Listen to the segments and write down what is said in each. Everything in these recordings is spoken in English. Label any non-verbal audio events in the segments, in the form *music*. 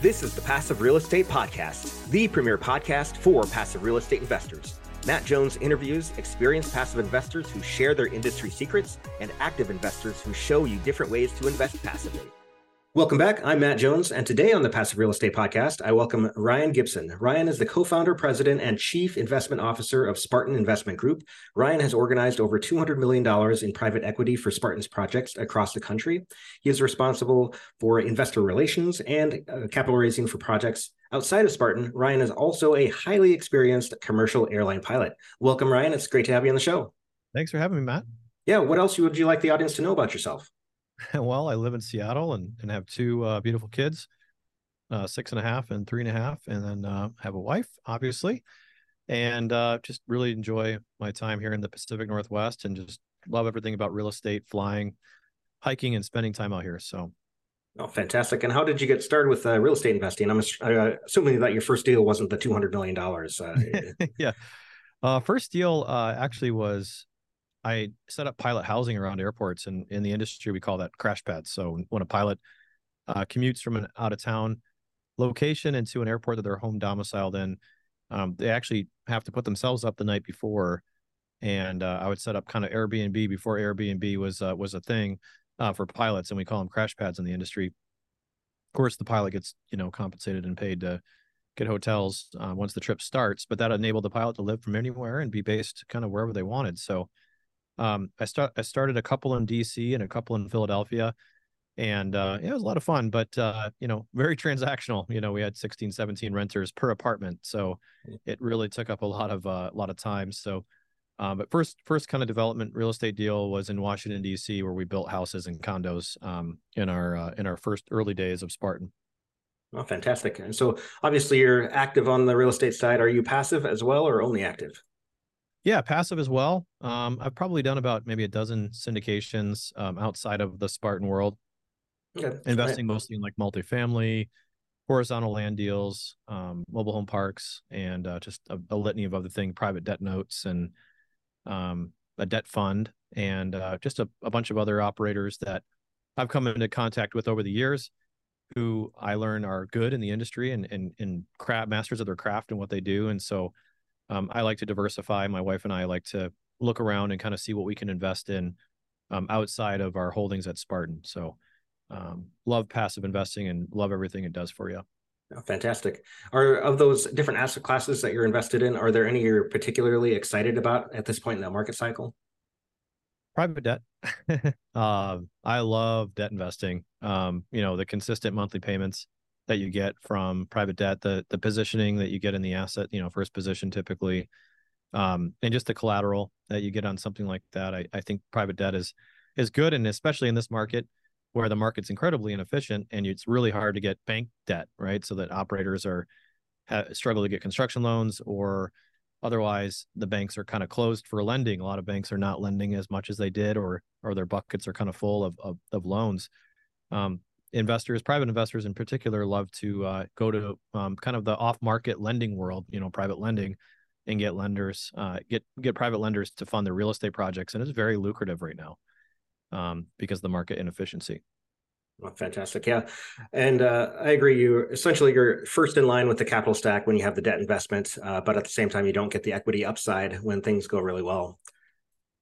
This is the Passive Real Estate Podcast, the premier podcast for passive real estate investors. Matt Jones interviews experienced passive investors who share their industry secrets and active investors who show you different ways to invest passively. Welcome back. I'm Matt Jones, and today on the Passive Real Estate Podcast, I welcome Ryan Gibson. Ryan is the co founder, president, and chief investment officer of Spartan Investment Group. Ryan has organized over $200 million in private equity for Spartan's projects across the country. He is responsible for investor relations and uh, capital raising for projects outside of Spartan. Ryan is also a highly experienced commercial airline pilot. Welcome, Ryan. It's great to have you on the show. Thanks for having me, Matt. Yeah. What else would you like the audience to know about yourself? *laughs* well, I live in Seattle and, and have two uh, beautiful kids, uh, six and a half and three and a half, and then uh, have a wife, obviously, and uh, just really enjoy my time here in the Pacific Northwest and just love everything about real estate, flying, hiking, and spending time out here. So. Oh, fantastic! And how did you get started with uh, real estate investing? I'm uh, assuming that your first deal wasn't the two hundred million dollars. *laughs* yeah, first deal actually was I set up pilot housing around airports, and in the industry we call that crash pads. So when a pilot uh, commutes from an out of town location into an airport that they're home domiciled in, um, they actually have to put themselves up the night before. And uh, I would set up kind of Airbnb before Airbnb was uh, was a thing uh, for pilots, and we call them crash pads in the industry. Of course, the pilot gets you know compensated and paid to get hotels uh, once the trip starts, but that enabled the pilot to live from anywhere and be based kind of wherever they wanted. So um, I start I started a couple in DC and a couple in Philadelphia, and uh, it was a lot of fun. But uh, you know, very transactional. You know, we had 16, 17 renters per apartment, so it really took up a lot of uh, a lot of time. So, um, but first first kind of development real estate deal was in Washington D.C. where we built houses and condos um, in our uh, in our first early days of Spartan. Oh, fantastic! And so, obviously, you're active on the real estate side. Are you passive as well, or only active? Yeah, passive as well. Um, I've probably done about maybe a dozen syndications um, outside of the Spartan world. Okay. Investing right. mostly in like multifamily, horizontal land deals, um, mobile home parks, and uh, just a, a, litany of other things, private debt notes, and um, a debt fund, and uh, just a, a bunch of other operators that I've come into contact with over the years who I learn are good in the industry and and, and craft masters of their craft and what they do. And so um, I like to diversify. My wife and I like to look around and kind of see what we can invest in um, outside of our holdings at Spartan. So, um, love passive investing and love everything it does for you. Oh, fantastic. Are of those different asset classes that you're invested in, are there any you're particularly excited about at this point in that market cycle? Private debt. *laughs* uh, I love debt investing. Um, you know, the consistent monthly payments that you get from private debt, the the positioning that you get in the asset, you know, first position typically, um, and just the collateral that you get on something like that. I, I think private debt is is good, and especially in this market where the market's incredibly inefficient and it's really hard to get bank debt, right? So that operators are ha- struggle to get construction loans or otherwise the banks are kind of closed for lending a lot of banks are not lending as much as they did or or their buckets are kind of full of of, of loans um, investors, private investors in particular, love to uh, go to um, kind of the off-market lending world, you know, private lending, and get lenders, uh, get get private lenders to fund their real estate projects, and it's very lucrative right now um, because of the market inefficiency. Well, fantastic, yeah, and uh, I agree. You essentially you're first in line with the capital stack when you have the debt investment, uh, but at the same time you don't get the equity upside when things go really well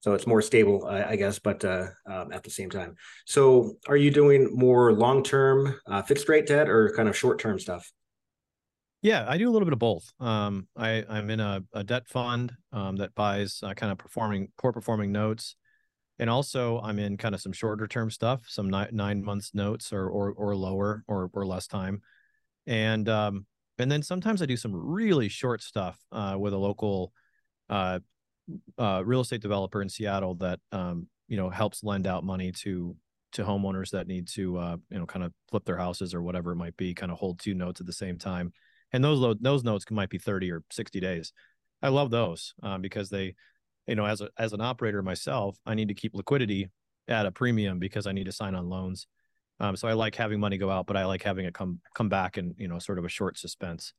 so it's more stable, I, guess, but uh, um, at the same time. So, are you doing more long term uh, fixed rate debt or kind of short term stuff? Yeah, I do a little bit of both. Um, I, I'm in a, a debt fund um, that buys uh, kind of performing poor performing notes, and also I'm in kind of some shorter term stuff, some nine, nine months notes or or or lower or or less time, and um, and then sometimes I do some really short stuff uh, with a local uh, uh, real estate developer in Seattle that um, you know helps lend out money to to homeowners that need to uh, you know kind of flip their houses or whatever it might be, kind of hold two notes at the same time. And those those notes might be thirty or sixty days. I love those um, because they, you know, as a as an operator myself, I need to keep liquidity at a premium because I need to sign on loans. Um, so I like having money go out, but I like having it come come back and you know sort of a short suspense.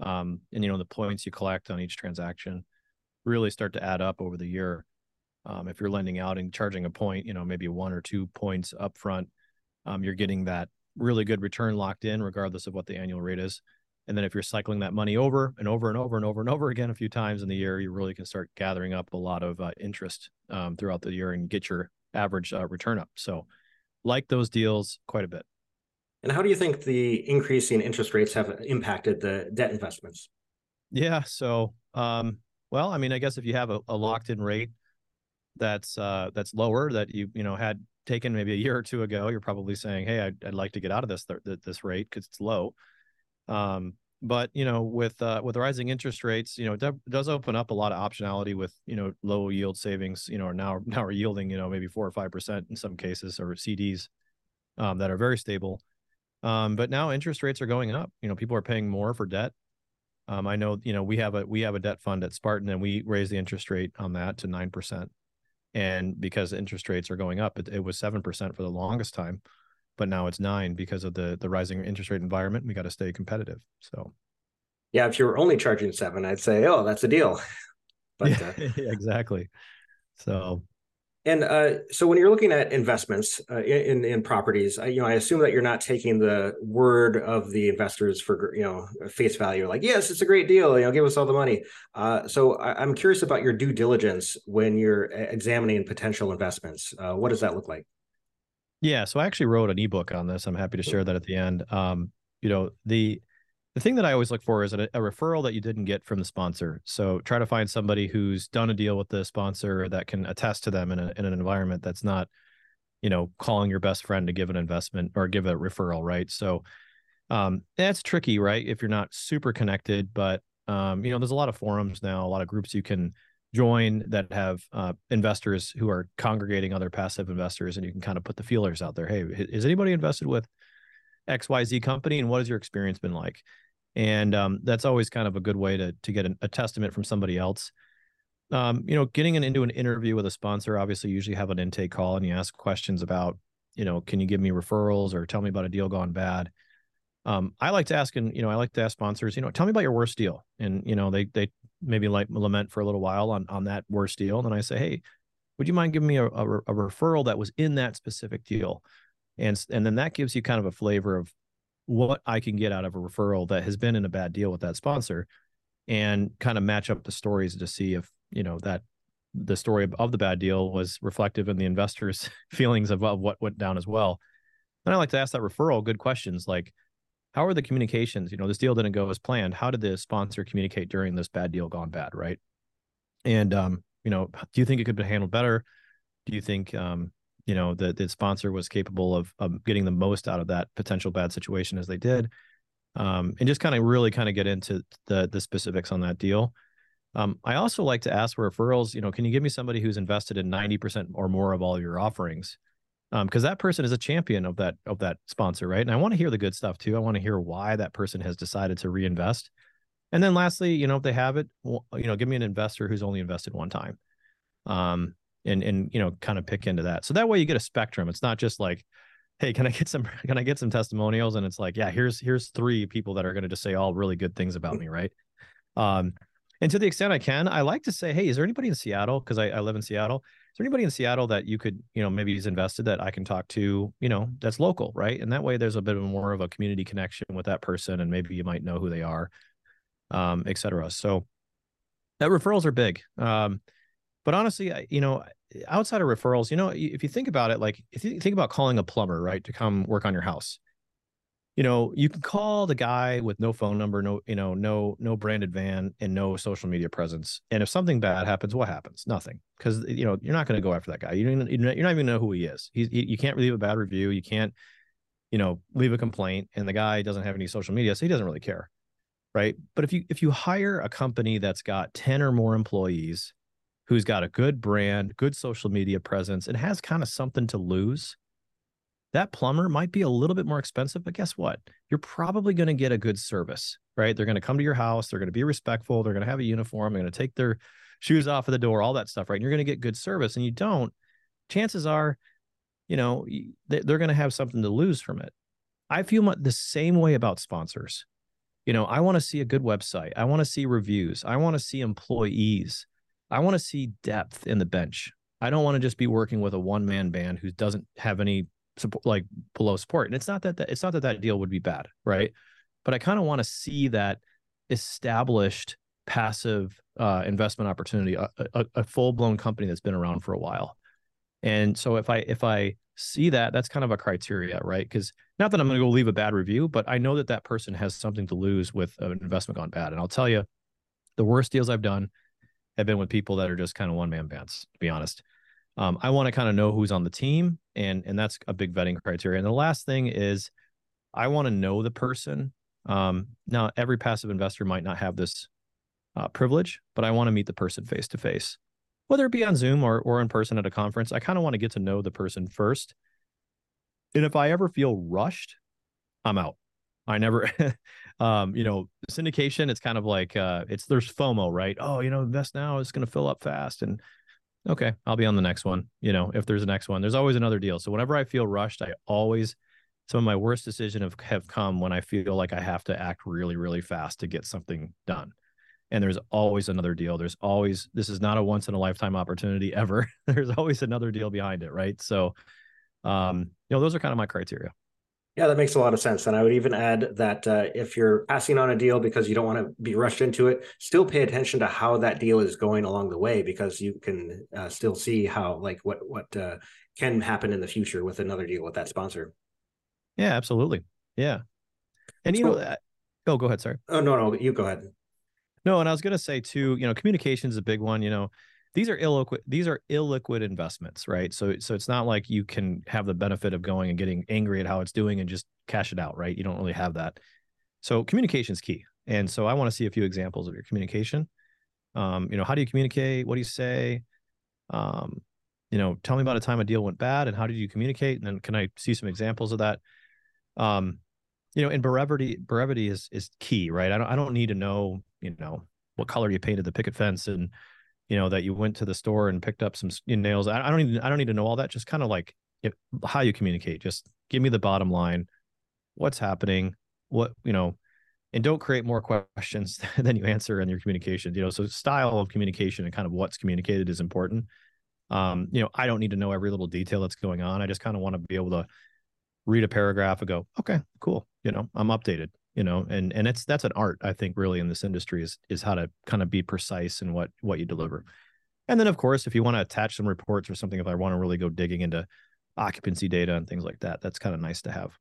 Um, and you know the points you collect on each transaction really start to add up over the year. Um, if you're lending out and charging a point, you know, maybe one or two points up front, um, you're getting that really good return locked in, regardless of what the annual rate is. And then if you're cycling that money over and over and over and over and over again a few times in the year, you really can start gathering up a lot of uh, interest um, throughout the year and get your average uh, return up. So, like those deals quite a bit. And how do you think the increasing interest rates have impacted the debt investments? Yeah. So, um, well, I mean, I guess if you have a, a locked in rate that's uh, that's lower that you you know had taken maybe a year or two ago, you're probably saying, "Hey, I'd, I'd like to get out of this th- this rate because it's low." Um, but you know, with uh, with rising interest rates, you know, it does open up a lot of optionality with you know low yield savings. You know, now *laughs* now are yielding you know maybe four or five percent in some cases, or CDs um, that are very stable. Um, but now interest rates are going up. You know, people are paying more for debt. Um, I know, you know, we have a we have a debt fund at Spartan, and we raised the interest rate on that to nine percent. And because interest rates are going up, it, it was seven percent for the longest time, but now it's nine because of the the rising interest rate environment. We got to stay competitive. So, yeah, if you were only charging seven, I'd say, oh, that's a deal. *laughs* But yeah, uh, *laughs* exactly. So and uh, so when you're looking at investments uh, in in properties, I, you know, I assume that you're not taking the word of the investors for you know face value, like yes, it's a great deal, you know, give us all the money. Uh, so I, am curious about your due diligence when you're examining potential investments. Uh, what does that look like? Yeah, so I actually wrote an ebook on this. I'm happy to share that at the end. Um, you know, the the thing that I always look for is a, a, referral that you didn't get from the sponsor. So try to find somebody who's done a deal with the sponsor that can attest to them in, a, in an environment that's not, you know, calling your best friend to give an investment or give a referral, right? So um, that's tricky, right? If you're not super connected, but um, you know, there's a lot of forums now, a lot of groups you can join that have uh, investors who are congregating other passive investors, and you can kind of put the feelers out there. Hey, is anybody invested with XYZ company and what has your experience been like? And um, that's always kind of a good way to to get an, a testament from somebody else. Um, you know, getting an, into an interview with a sponsor, obviously, usually have an intake call and you ask questions about, you know, can you give me referrals or tell me about a deal gone bad? Um, I like to ask, and you know, I like to ask sponsors, you know, tell me about your worst deal, and you know, they they maybe like lament for a little while on on that worst deal, and then I say, hey, would you mind giving me a, a, a referral that was in that specific deal? And and then that gives you kind of a flavor of what I can get out of a referral that has been in a bad deal with that sponsor, and kind of match up the stories to see if you know that the story of the bad deal was reflective in the investors' *laughs* feelings of, of what went down as well. And I like to ask that referral good questions like, how are the communications? You know, this deal didn't go as planned. How did the sponsor communicate during this bad deal gone bad, right? And um, you know, do you think it could be handled better? Do you think um, you know the the sponsor was capable of, of getting the most out of that potential bad situation as they did um, and just kind of really kind of get into the the specifics on that deal. Um, i also like to ask for referrals you know can you give me somebody who's invested in 90% or more of all your offerings? Because um, that person is a champion of that of that sponsor right? And i want to hear the good stuff too. I want to hear why that person has decided to reinvest. And then lastly you know if they have it you know give me an investor who's only invested one time. Um, and and you know kind of pick into that. So that way you get a spectrum. It's not just like hey can i get some *laughs* can i get some testimonials? And it's like yeah here's here's three people that are going to just say all really good things about me right? Um and to the extent i can i like to say hey is there anybody in seattle? Because I, I live in seattle. Is there anybody in seattle that you could you know maybe he's invested that i can talk to you know that's local right? And that way there's a bit of more of a community connection with that person and maybe you might know who they are um etc so that referrals are big. Um but honestly, you know, outside of referrals, you know, if you think about it, like if you think about calling a plumber, right, to come work on your house, you know, you can call the guy with no phone number, no, you know, no, no branded van and no social media presence. And if something bad happens, what happens? Nothing. Cause you know, you're not going to go after that guy. You don't, you're not even know who he is. He's, you can't leave a bad review. You can't, you know, leave a complaint and the guy doesn't have any social media. So he doesn't really care. Right. But if you, if you hire a company that's got 10 or more employees, who's got a good brand, good social media presence, and has kind of something to lose, that plumber might be a little bit more expensive, but guess what? You're probably going to get a good service, right? They're going to come to your house, they're going to be respectful, they're going to have a uniform, they're going to take their shoes off of the door, all that stuff, right? And you're going to get good service, and you don't. Chances are, you know, they're going to have something to lose from it. I feel the same way about sponsors. You know, I want to see a good website. I want to see reviews. I want to see employees. I want to see depth in the bench. I don't want to just be working with a one man band who doesn't have any support like below support. And it's not that, that it's not that that deal would be bad, right? But I kind of want to see that established passive uh, investment opportunity, a, a, a full blown company that's been around for a while. And so if I if I see that, that's kind of a criteria, right? Because not that I'm going to go leave a bad review, but I know that that person has something to lose with an investment gone bad. And I'll tell you, the worst deals I've done have been with people that are just kind of one man bands. To be honest, um, I want to kind of know who's on the team, and and that's a big vetting criteria. And the last thing is, I want to know the person. Um, now, every passive investor might not have this uh, privilege, but I want to meet the person face to face, whether it be on Zoom or or in person at a conference. I kind of want to get to know the person first. And if I ever feel rushed, I'm out. I never, *laughs* um, you know, syndication. It's kind of like uh, it's there's FOMO, right? Oh, you know, invest now. It's going to fill up fast, and okay, I'll be on the next one. You know, if there's a next one, there's always another deal. So whenever I feel rushed, I always some of my worst decisions have, have come when I feel like I have to act really, really fast to get something done and there's always another deal there's always this is not a once in a lifetime opportunity ever *laughs* there's always another deal behind it right so um you know those are kind of my criteria yeah that makes a lot of sense. And i would even add that uh, if you're passing on a deal because you don't want to be rushed into it still pay attention to how that deal is going along the way because you can uh, still see how like what what uh, can happen in the future with another deal with that sponsor. Yeah absolutely. Yeah. And you so, know oh go ahead sorry. Oh no no you go ahead. No, and I was going to say too, you know, communication is a big one. You know, these are illiquid these are illiquid investments, right? So so it's not like you can have the benefit of going and getting angry at how it's doing and just cash it out, right? You don't really have that. So communication is key. And so I want to see a few examples of your communication. Um, you know, how do you communicate? What do you say? Um, you know, tell me about a time a deal went bad and how did you communicate? And then can I see some examples of that? Um, you know, and brevity brevity is is key, right? I don't I don't need to know you know what color you painted the picket fence and you know that you went to the store and picked up some nails. I, I don't even i don't need to know all that just kind of like if, how you communicate just give me the bottom line what's happening what you know and don't create more questions *laughs* than you answer in your communication you know so style of communication and kind of what's communicated is important. Um you know i don't need to know every little detail that's going on i just kind of want to be able to read a paragraph and go okay cool you know i'm updated you know and and it's that's an art i think really in this industry is is how to kind of be precise in what what you deliver and then of course if you want to attach some reports or something if i want to really go digging into occupancy data and things like that that's kind of nice to have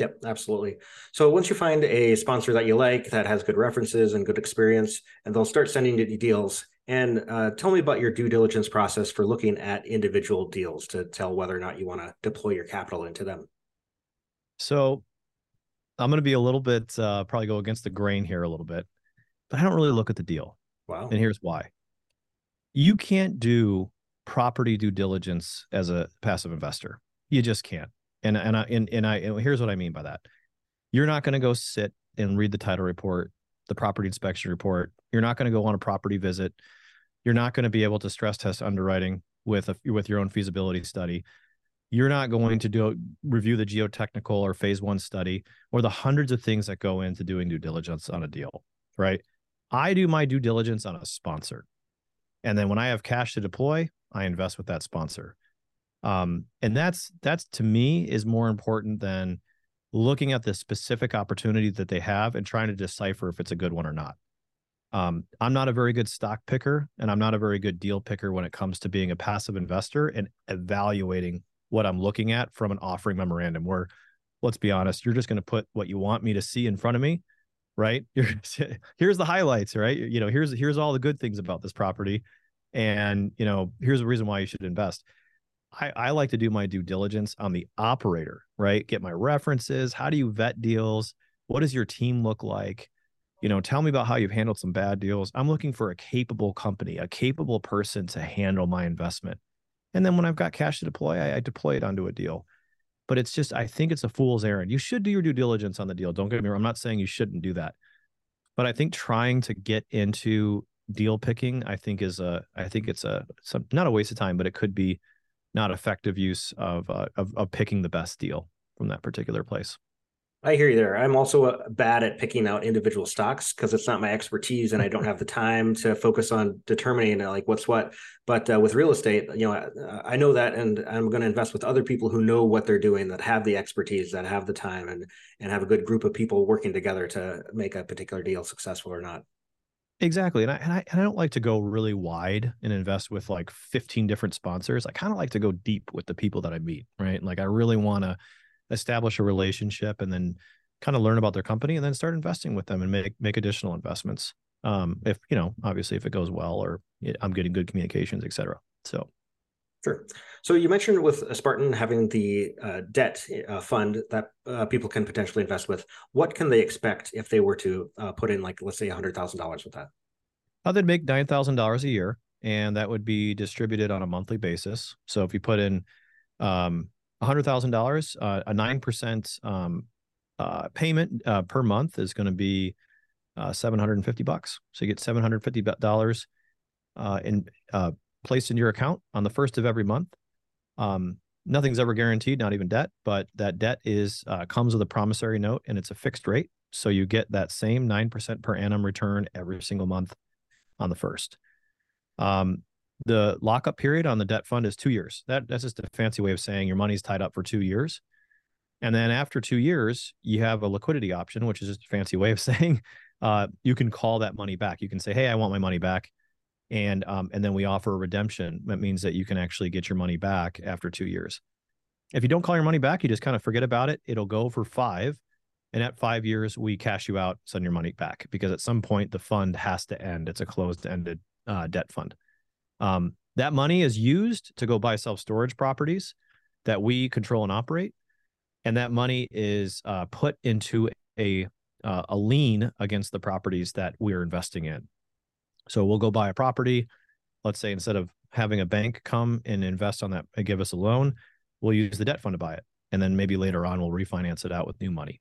Yep, absolutely. So once you find a sponsor that you like that has good references and good experience, and they'll start sending you deals. And uh, tell me about your due diligence process for looking at individual deals to tell whether or not you want to deploy your capital into them. So I'm going to be a little bit uh, probably go against the grain here a little bit, but I don't really look at the deal. Wow. And here's why. You can't do property due diligence as a passive investor. You just can't. And and I and, and I and here's what I mean by that. You're not going to go sit and read the title report, the property inspection report. You're not going to go on a property visit. You're not going to be able to stress test underwriting with a with your own feasibility study you're not going to do review the geotechnical or phase one study or the hundreds of things that go into doing due diligence on a deal, right? I do my due diligence on a sponsor. And then when I have cash to deploy, I invest with that sponsor. Um, and that's that's to me is more important than looking at the specific opportunity that they have and trying to decipher if it's a good one or not. Um, I'm not a very good stock picker and I'm not a very good deal picker when it comes to being a passive investor and evaluating what I'm looking at from an offering memorandum where let's be honest, you're just going to put what you want me to see in front of me, right? *laughs* You're, here's the highlights, right? You know, here's here's all the good things about this property and, you know, here's the reason why you should invest. I, I like to do my due diligence on the operator, right? Get my references. How do you vet deals? What does your team look like? You know, tell me about how you've handled some bad deals. I'm looking for a capable company, a capable person to handle my investment. And then when I've got cash to deploy, I, I deploy it onto a deal. But it's just, I think it's a fool's errand. You should do your due diligence on the deal. Don't get me wrong. I'm not saying you shouldn't do that. But I think trying to get into deal picking, I think is a, I think it's a, some, not a waste of time, but it could be not effective use of, uh, of, of picking the best deal from that particular place. I hear you there. I'm also uh, bad at picking out individual stocks because it's not my expertise and I don't *laughs* have the time to focus on determining uh, like what's what. But uh, with real estate, you know, I, I know that, and I'm going to invest with other people who know what they're doing, that have the expertise, that have the time, and and have a good group of people working together to make a particular deal successful or not. Exactly. And I, and I and I don't like to go really wide and invest with like 15 different sponsors. I kind of like to go deep with the people that I meet, right? Like I really want to establish a relationship and then kind of learn about their company and then start investing with them and make make additional investments. Um, if you know, obviously if it goes well or I'm getting good communications, et cetera. So Sure. So you mentioned with Spartan having the uh, debt uh, fund that uh, people can potentially invest with. What can they expect if they were to uh, put in, like, let's say, hundred thousand dollars with that? Uh, they'd make nine thousand dollars a year, and that would be distributed on a monthly basis. So if you put in um, hundred thousand uh, dollars, a nine percent um, uh, payment uh, per month is going to be uh, seven hundred and fifty bucks. So you get seven hundred fifty dollars uh, in uh, placed in your account on the first of every month. Um, nothing's ever guaranteed, not even debt, but that debt is uh, comes with a promissory note and it's a fixed rate. So you get that same 9% per annum return every single month on the first. Um, the lockup period on the debt fund is two years. That that's just a fancy way of saying your money's tied up for two years. And then after two years, you have a liquidity option, which is just a fancy way of *laughs* saying uh, you can call that money back. You can say, "Hey, I want my money back," and um, and then we offer a redemption. That means that you can actually get your money back after two years. If you don't call your money back, you just kind of forget about it. It'll go for five, and at five years, we cash you out, send your money back because at some point the fund has to end. It's a closed-ended uh, debt fund. Um, that money is used to go buy self-storage properties that we control and operate, and that money is uh, put into a uh, a lien against the properties that we're investing in. So we'll go buy a property. Let's say instead of having a bank come and invest on that and give us a loan, we'll use the debt fund to buy it, and then maybe later on we'll refinance it out with new money.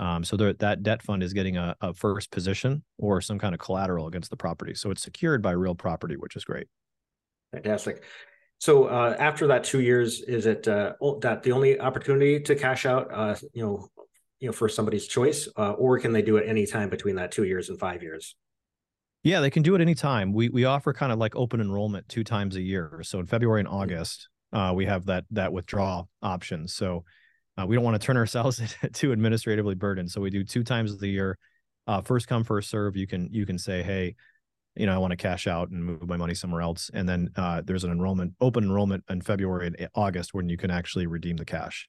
Um, so there, that debt fund is getting a, a first position or some kind of collateral against the property. So it's secured by real property, which is great. Fantastic. So uh, after that two years, is it uh, that the only opportunity to cash out? Uh, you know, you know, for somebody's choice, uh, or can they do it anytime between that two years and five years? Yeah, they can do it anytime. We we offer kind of like open enrollment two times a year. So in February and August, uh, we have that that withdrawal option. So uh, we don't want to turn *laughs* ourselves too administratively burdened. So we do two times of the year. first come, first serve. You can you can say, hey, you know, I want to cash out and move my money somewhere else. And then uh, there's an enrollment, open enrollment in February and August when you can actually redeem the cash.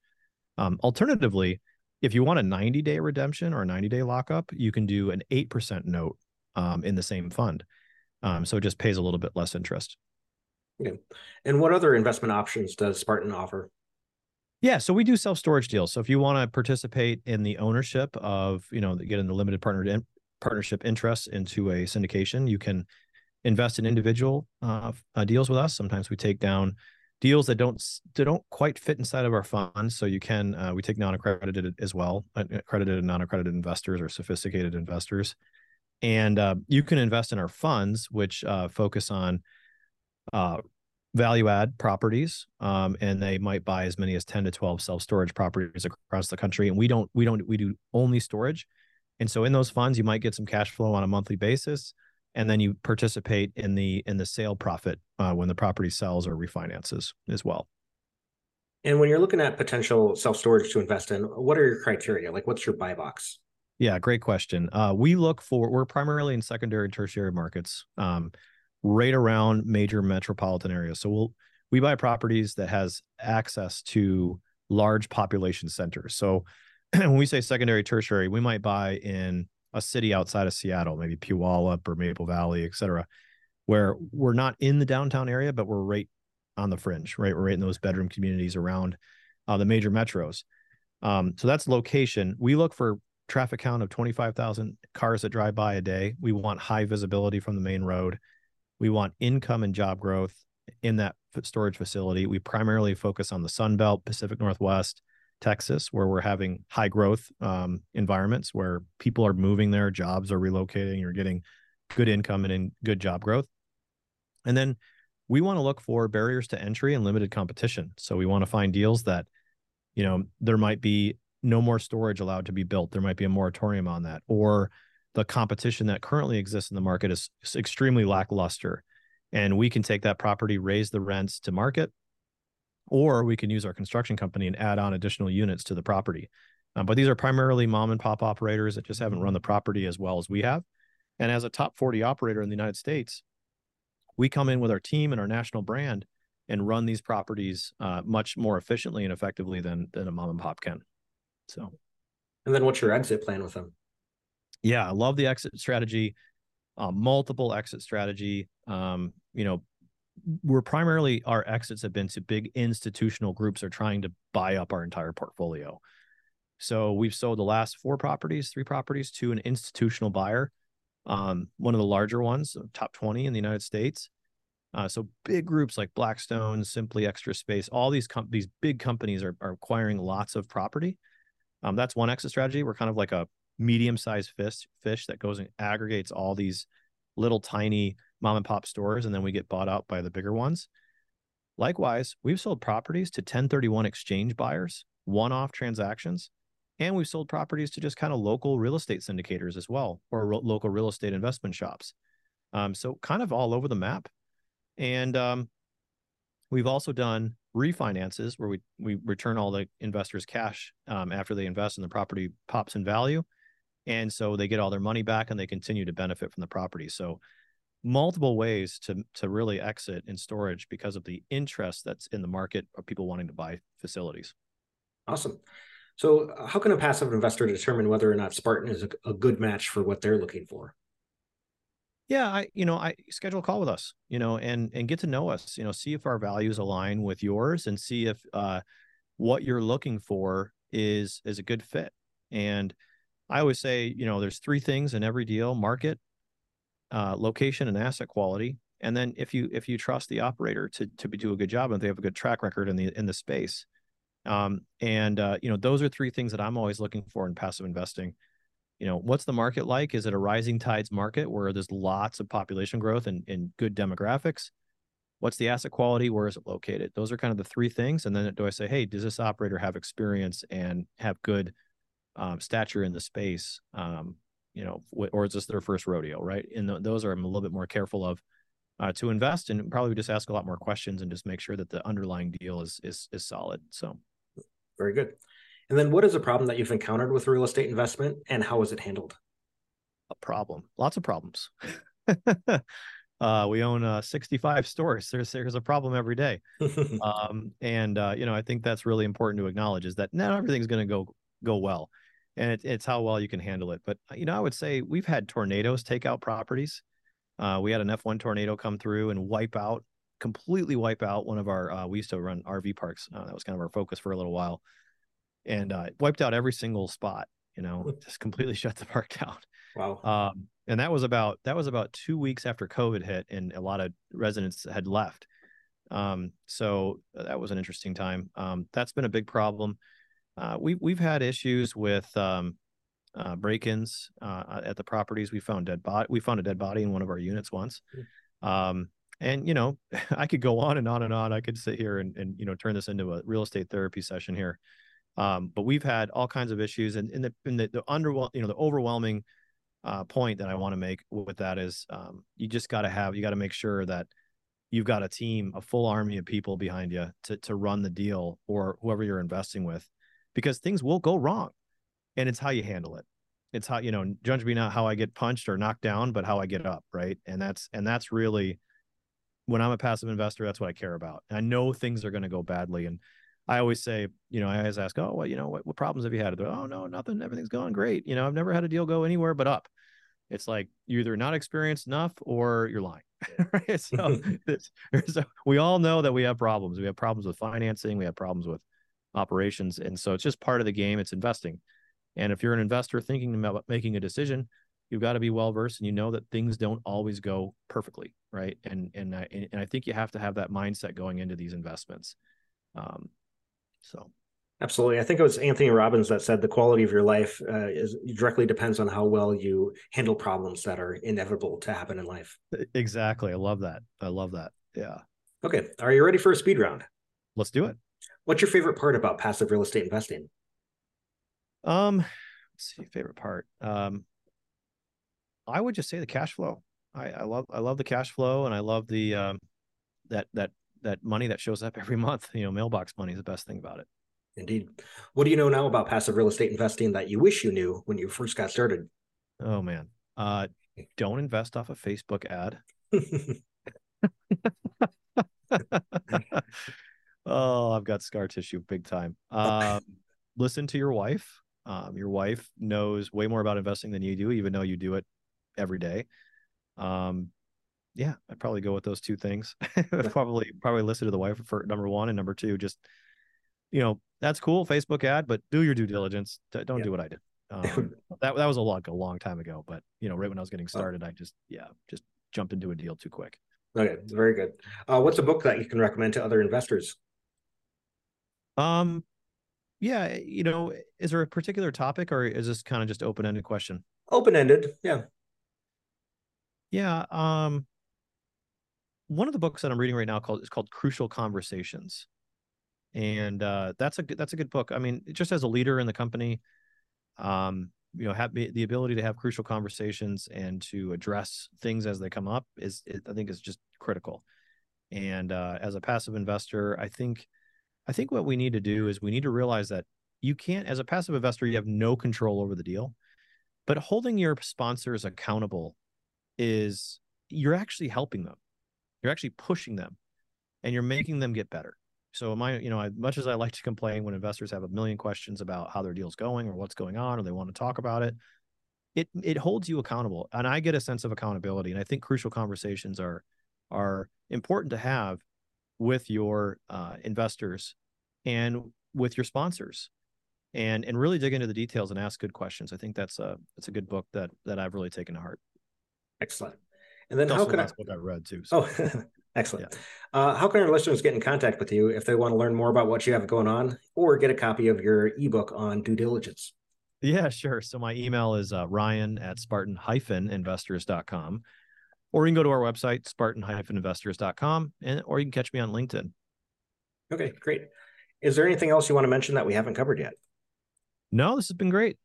Um, alternatively, if you want a 90 day redemption or a 90 day lockup, you can do an 8% note um, in the same fund. Um, so it just pays a little bit less interest. Yeah. And what other investment options does Spartan offer? Yeah, so we do self storage deals. So if you want to participate in the ownership of, you know, get in the limited partner partnership interests into a syndication. You can invest in individual uh, uh, deals with us. Sometimes we take down deals that don't that don't quite fit inside of our fund. So you can uh, we take non-accredited as well, uh, accredited and non-accredited investors or sophisticated investors, and uh, you can invest in our funds, which uh, focus on value add properties um, and they might buy as many as 10 to 12 self storage properties across the country and we don't we don't we do only storage and so in those funds, you might get some cash flow on a monthly basis, and then you participate in the in the sale profit uh, when the property sells or refinances as well. And when you're looking at potential self storage to invest in, what are your criteria? Like, what's your buy box? Yeah, great question. Uh, we look for we're primarily in secondary and tertiary markets, um, right around major metropolitan areas. So we'll we buy properties that has access to large population centers. So *clears throat* when we say secondary, tertiary, we might buy in a city outside of Seattle, maybe Puyallup or Maple Valley, et cetera, where we're not in the downtown area, but we're right on the fringe, right? We're right in those bedroom communities around uh, the major metros. Um, so that's location. We look for traffic count of 25,000 cars that drive by a day. We want high visibility from the main road. We want income and job growth in that storage facility. We primarily focus on the Sun Belt, Pacific Northwest, Texas, where we're having high growth um, environments where people are moving there, jobs are relocating, you're getting good income and in good job growth. And then we want to look for barriers to entry and limited competition. So we want to find deals that, you know, there might be no more storage allowed to be built. There might be a moratorium on that, or the competition that currently exists in the market is, is extremely lackluster. And we can take that property, raise the rents to market, or we can use our construction company and add on additional units to the property. Um, but these are primarily mom and pop operators that just haven't run the property as well as we have. And as a top 40 operator in the United States, we come in with our team and our national brand and run these properties uh, much more efficiently and effectively than than a mom and pop can. So, and then what's your exit plan with them? Yeah, I love the exit strategy, uh, multiple exit strategy. Um, you know, we're primarily our exits have been to big institutional groups are trying to buy up our entire portfolio. So we've sold the last four properties, three properties to an institutional buyer, um, one of the larger ones, top 20 in the United States. Uh, so big groups like Blackstone, Simply Extra Space, all these com- these big companies are, are acquiring lots of property. Um, that's one exit strategy. We're kind of like a medium-sized fish fish that goes and aggregates all these little tiny mom and pop stores, and then we get bought out by the bigger ones. Likewise, we've sold properties to 1031 exchange buyers, one-off transactions, and we've sold properties to just kind of local real estate syndicators as well, or ro- local real estate investment shops. Um, so kind of all over the map. And um, we've also done refinances where we we return all the investors' cash um, after they invest and the property pops in value, and so they get all their money back and they continue to benefit from the property. So multiple ways to to really exit in storage because of the interest that's in the market of people wanting to buy facilities. Awesome. So, how can a passive investor determine whether or not Spartan is a, a good match for what they're looking for? yeah i you know i schedule a call with us you know and and get to know us you know see if our values align with yours and see if uh what you're looking for is is a good fit and i always say you know there's three things in every deal market uh location and asset quality. And then if you if you trust the operator to to do a good job and they have a good track record in the in the space. Um and uh you know those are three things that i'm always looking for in passive investing. You know what's the market like? Is it a rising tides market where there's lots of population growth and, and good demographics? What's the asset quality? Where is it located? Those are kind of the three things. And then do i say hey does this operator have experience and have good um, stature in the space? Um, you know or is this their first rodeo right and th- those are i'm a little bit more careful of uh, to invest and probably just ask a lot more questions and just make sure that the underlying deal is is is solid so very good and then what is a problem that you've encountered with real estate investment and how is it handled? A problem. Lots of problems. *laughs* uh, we own uh, 65 stores. There's there's a problem every day. *laughs* um, and uh, you know, I think that's really important to acknowledge is that not everything's going to go go well. And it, it's how well you can handle it. But you know, I would say we've had tornadoes take out properties. Uh, we had an F1 tornado come through and wipe out, completely wipe out one of our. Uh, we used to run RV parks. Uh, that was kind of our focus for a little while and uh, wiped out every single spot. You know, just completely *laughs* shut the park down. Wow. Um, and that was about that was about two weeks after COVID hit, and a lot of residents had left. Um, so uh, that was an interesting time. Um, that's been a big problem. Uh, we we've had issues with um, uh, break-ins uh, at the properties. We found dead body. We found a dead body in one of our units once. Hmm. Um, and you know, *laughs* I could go on and on and on. I could sit here and, and you know turn this into a real estate therapy session here. Um, but we've had all kinds of issues, and in the in the, the under you know the overwhelming uh, point that I want to make with that is um, you just got to have you got to make sure that you've got a team, a full army of people behind you to to run the deal or whoever you're investing with, because things will go wrong, and it's how you handle it. It's how you know judge me not how I get punched or knocked down, but how I get up, right? And that's and that's really when I'm a passive investor, that's what I care about. I know things are going to go badly, and I always say, you know, I always ask, oh, well, you know, what, what problems have you had? They're, oh, no, nothing. Everything's going great. You know, I've never had a deal go anywhere but up. It's like you're either not experienced enough or you're lying. *laughs* right? So, *laughs* so we all know that we have problems. We have problems with financing. We have problems with operations. And so it's just part of the game. It's investing. And if you're an investor thinking about making a decision, you've got to be well versed and you know that things don't always go perfectly. Right. And, and, I, and I think you have to have that mindset going into these investments. Um, so Absolutely. I think it was Anthony Robbins that said the quality of your life uh, is directly depends on how well you handle problems that are inevitable to happen in life. Exactly. I love that. I love that. Yeah. Okay. Are you ready for a speed round? Let's do it. What's your favorite part about passive real estate investing? Um, let's see, favorite part. Um, I would just say the cash flow. I, I love I love the cash flow, and I love the um, that that that money that shows up *laughs* every month. You know, mailbox money is the best thing about it. Indeed. What do you know now about passive real estate investing that you wish you knew when you first got started? Oh man, uh, don't invest off a Facebook ad. *laughs* *laughs* oh, I've got scar tissue big time. Um, *laughs* listen to your wife. Um, your wife knows way more about investing than you do, even though you do it every day. Um, yeah, I'd probably go with those two things. *laughs* probably, probably listen to the wife for number one and number two. Just, you know, that's cool, Facebook ad, but do your due diligence. Don't yeah. do what I did. *laughs* Um, that that was a long, a long time ago, but you know, right when I was getting oh. started, I just, yeah, just jumped into a deal too quick. Okay, very good. Uh, what's a book that you can recommend to other investors? Um, yeah, you know, is there a particular topic, or is this kind of just open ended question? Open ended, yeah. Yeah. Um, one of the books that I'm reading right now called is called Crucial Conversations, and uh, that's a good that's a good book. I mean, just as a leader in the company, um, you know have the ability to have crucial conversations and to address things as they come up is, i think is just critical and uh, as a passive investor i think i think what we need to do is we need to realize that you can't as a passive investor you have no control over the deal but holding your sponsors accountable is you're actually helping them you're actually pushing them and you're making them get better so am I, you know, as much as I like to complain when investors have a million questions about how their deal's going or what's going on or they want to talk about it, it it holds you accountable. And I get a sense of accountability. And I think crucial conversations are are important to have with your uh, investors and with your sponsors and and really dig into the details and ask good questions. I think that's a that's a good book that that I've really taken to heart. Excellent. And then it's how can I book I read too. So. Oh, *laughs* Excellent. Yeah. Uh, how can our listeners get in contact with you if they want to learn more about what you have going on or get a copy of your ebook on due diligence? Yeah, sure. So my email is uh, ryan at spartan-investors.com or you can go to our website, spartan-investors.com, and or you can catch me on LinkedIn. Okay, great. Is there anything else you want to mention that we haven't covered yet? No, this has been great.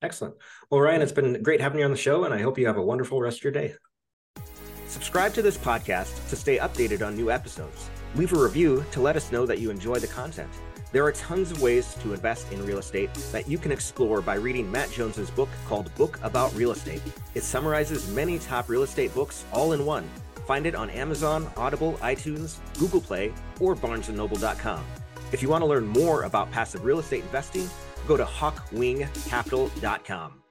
Excellent. Well, Ryan, it's been great having you on the show, and I hope you have a wonderful rest of your day. Subscribe to this podcast to stay updated on new episodes. Leave a review to let us know that you enjoy the content. There are tons of ways to invest in real estate that you can explore by reading Matt Jones's book called Book About Real Estate. It summarizes many top real estate books all in one. Find it on Amazon, Audible, iTunes, Google Play, or barnesandnoble.com. If you want to learn more about passive real estate investing, go to hawkwingcapital.com.